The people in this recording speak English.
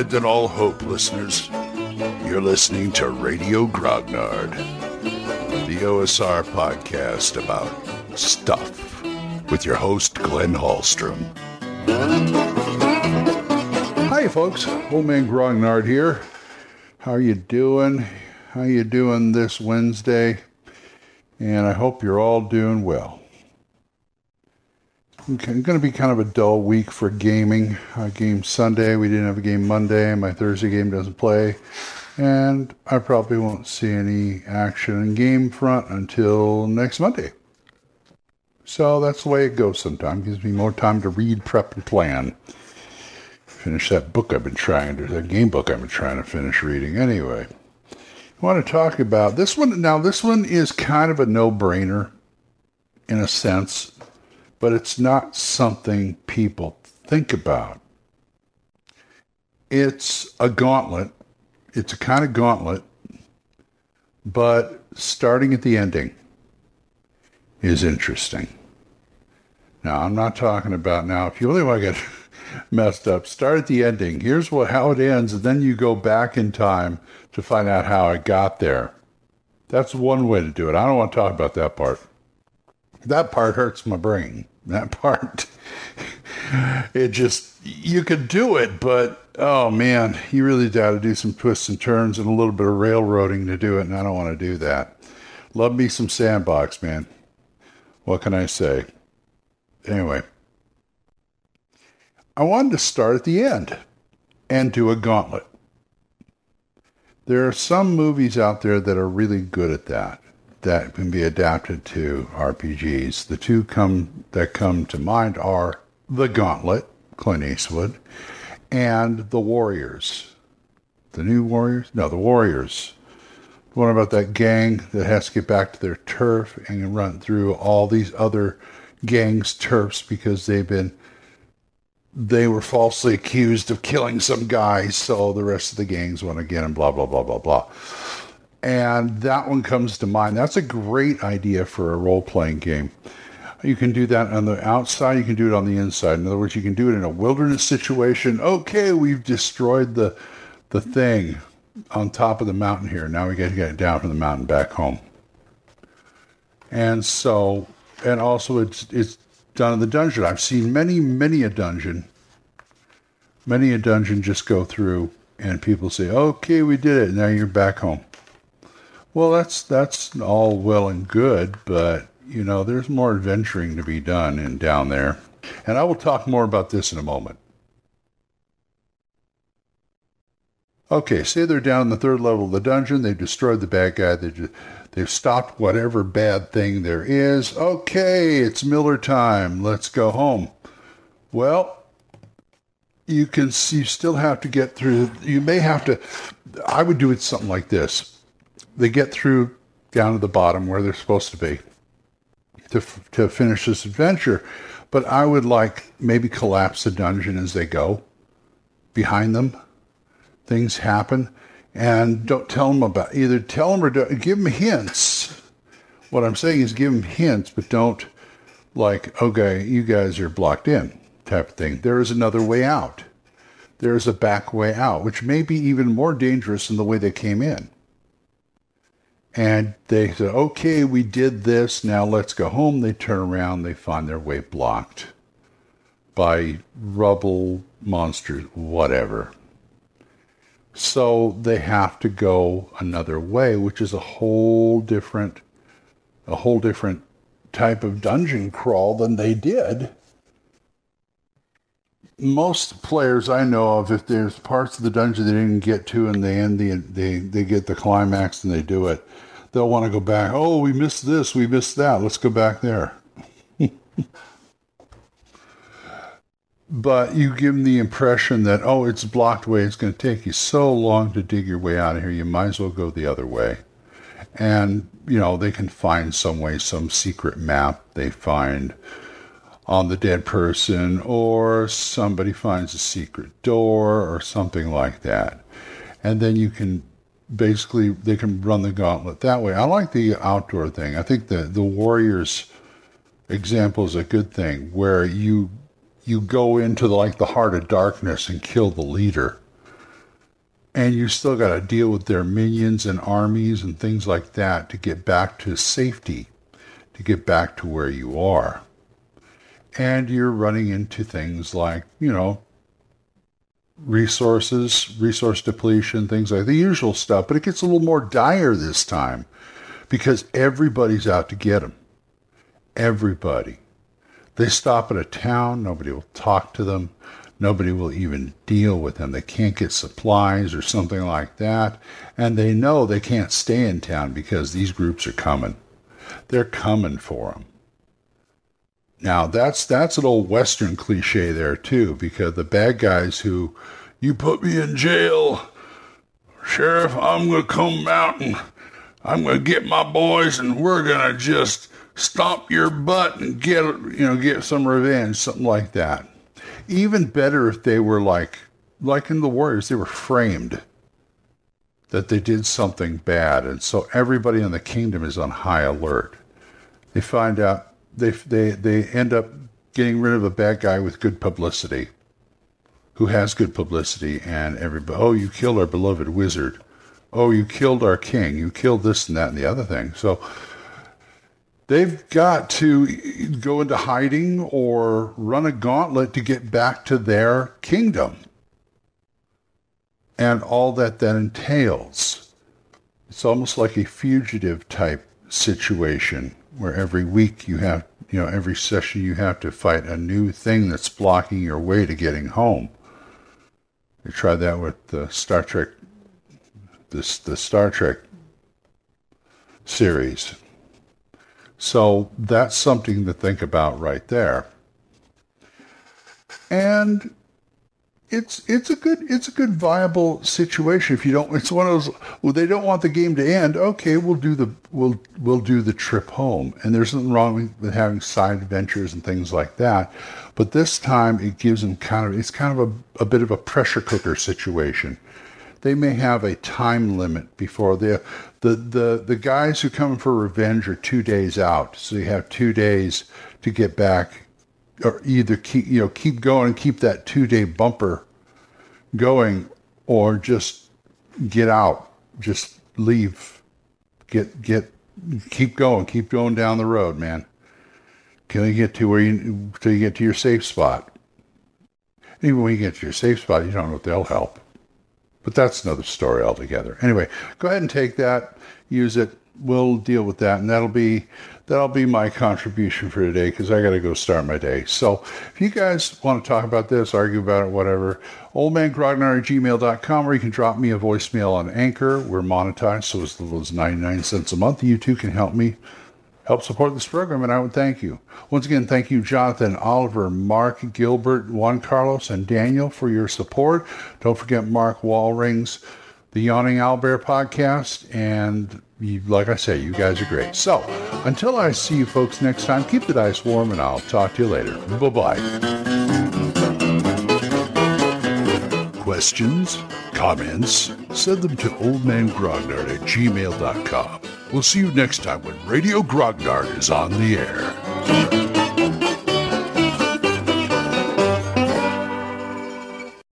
Abandon all hope, listeners. You're listening to Radio Grognard, the OSR podcast about stuff with your host, Glenn Hallstrom. Hi, folks. Old Man Grognard here. How you doing? How you doing this Wednesday? And I hope you're all doing well. Okay, going to be kind of a dull week for gaming. Uh, game Sunday, we didn't have a game Monday. My Thursday game doesn't play, and I probably won't see any action in game front until next Monday. So that's the way it goes. Sometimes gives me more time to read, prep, and plan. Finish that book I've been trying to, that game book I've been trying to finish reading. Anyway, I want to talk about this one. Now, this one is kind of a no-brainer in a sense but it's not something people think about. It's a gauntlet. It's a kind of gauntlet, but starting at the ending is interesting. Now, I'm not talking about now, if you really want to get messed up, start at the ending. Here's what how it ends, and then you go back in time to find out how it got there. That's one way to do it. I don't want to talk about that part. That part hurts my brain that part. it just, you could do it, but oh man, you really got to do some twists and turns and a little bit of railroading to do it, and I don't want to do that. Love me some sandbox, man. What can I say? Anyway, I wanted to start at the end and do a gauntlet. There are some movies out there that are really good at that that can be adapted to RPGs. The two come that come to mind are The Gauntlet, Clint Eastwood, and The Warriors. The new Warriors? No, The Warriors. One about that gang that has to get back to their turf and run through all these other gangs' turfs because they've been they were falsely accused of killing some guys, so the rest of the gangs want to get them, blah, blah, blah, blah, blah. And that one comes to mind. That's a great idea for a role playing game. You can do that on the outside, you can do it on the inside. In other words, you can do it in a wilderness situation. Okay, we've destroyed the the thing on top of the mountain here. Now we got to get it down from the mountain back home. And so, and also it's it's done in the dungeon. I've seen many, many a dungeon, many a dungeon just go through, and people say, "Okay, we did it. Now you're back home." Well, that's that's all well and good, but you know, there's more adventuring to be done in down there. And I will talk more about this in a moment. Okay, say they're down in the third level of the dungeon. They've destroyed the bad guy. They just, they've stopped whatever bad thing there is. Okay, it's Miller time. Let's go home. Well, you can you still have to get through. You may have to. I would do it something like this they get through down to the bottom where they're supposed to be to to finish this adventure. But I would like maybe collapse the dungeon as they go behind them. Things happen, and don't tell them about either. Tell them or don't, give them hints. What I'm saying is give them hints, but don't like okay, you guys are blocked in type of thing. There is another way out. There is a back way out, which may be even more dangerous than the way they came in. And they said, okay, we did this. Now let's go home. They turn around. They find their way blocked by rubble, monsters, whatever. So they have to go another way, which is a whole different, a whole different type of dungeon crawl than they did. Most players I know of, if there's parts of the dungeon they didn't get to and they end the they they get the climax and they do it, they'll want to go back. Oh, we missed this, we missed that. Let's go back there. but you give them the impression that oh, it's blocked way. It's going to take you so long to dig your way out of here. You might as well go the other way. And you know they can find some way, some secret map they find on the dead person, or somebody finds a secret door, or something like that. And then you can basically they can run the gauntlet that way. I like the outdoor thing. I think the the Warriors example is a good thing where you you go into the, like the heart of darkness and kill the leader and you still got to deal with their minions and armies and things like that to get back to safety, to get back to where you are. And you're running into things like, you know, resources, resource depletion, things like the usual stuff, but it gets a little more dire this time because everybody's out to get them. Everybody. They stop at a town, nobody will talk to them. Nobody will even deal with them. They can't get supplies or something like that. And they know they can't stay in town because these groups are coming. They're coming for them. Now that's that's an old Western cliche there too, because the bad guys who you put me in jail, sheriff, I'm gonna come out and I'm gonna get my boys and we're gonna just stomp your butt and get you know get some revenge, something like that. Even better if they were like, like in the Warriors, they were framed that they did something bad. And so everybody in the kingdom is on high alert. They find out, they, they, they end up getting rid of a bad guy with good publicity, who has good publicity, and everybody, oh, you killed our beloved wizard. Oh, you killed our king. You killed this and that and the other thing. So they've got to go into hiding or run a gauntlet to get back to their kingdom and all that that entails. It's almost like a fugitive type situation where every week you have, you know, every session you have to fight a new thing that's blocking your way to getting home. They tried that with the Star Trek, this the Star Trek series. So that's something to think about right there. And it's it's a good it's a good viable situation if you don't it's one of those well they don't want the game to end okay we'll do the we'll we'll do the trip home. And there's nothing wrong with having side adventures and things like that. But this time it gives them kind of it's kind of a, a bit of a pressure cooker situation. They may have a time limit before the the the the guys who come for revenge are two days out, so you have two days to get back, or either keep you know keep going and keep that two day bumper going, or just get out, just leave, get get keep going, keep going down the road, man. Till you get to where you till you get to your safe spot. Even when you get to your safe spot, you don't know if they'll help. But that's another story altogether. Anyway, go ahead and take that, use it. We'll deal with that, and that'll be that'll be my contribution for today because I got to go start my day. So if you guys want to talk about this, argue about it, whatever, oldmangrognard at gmail.com, or you can drop me a voicemail on Anchor. We're monetized, so as little as 99 cents a month. You too can help me help support this program, and I would thank you. Once again, thank you, Jonathan, Oliver, Mark, Gilbert, Juan Carlos, and Daniel for your support. Don't forget Mark Wallring's The Yawning Owlbear podcast, and you, like I say, you guys are great. So, until I see you folks next time, keep the dice warm, and I'll talk to you later. Bye-bye. Questions? Comments? Send them to oldmangrognard at gmail.com. We'll see you next time when Radio Grognard is on the air.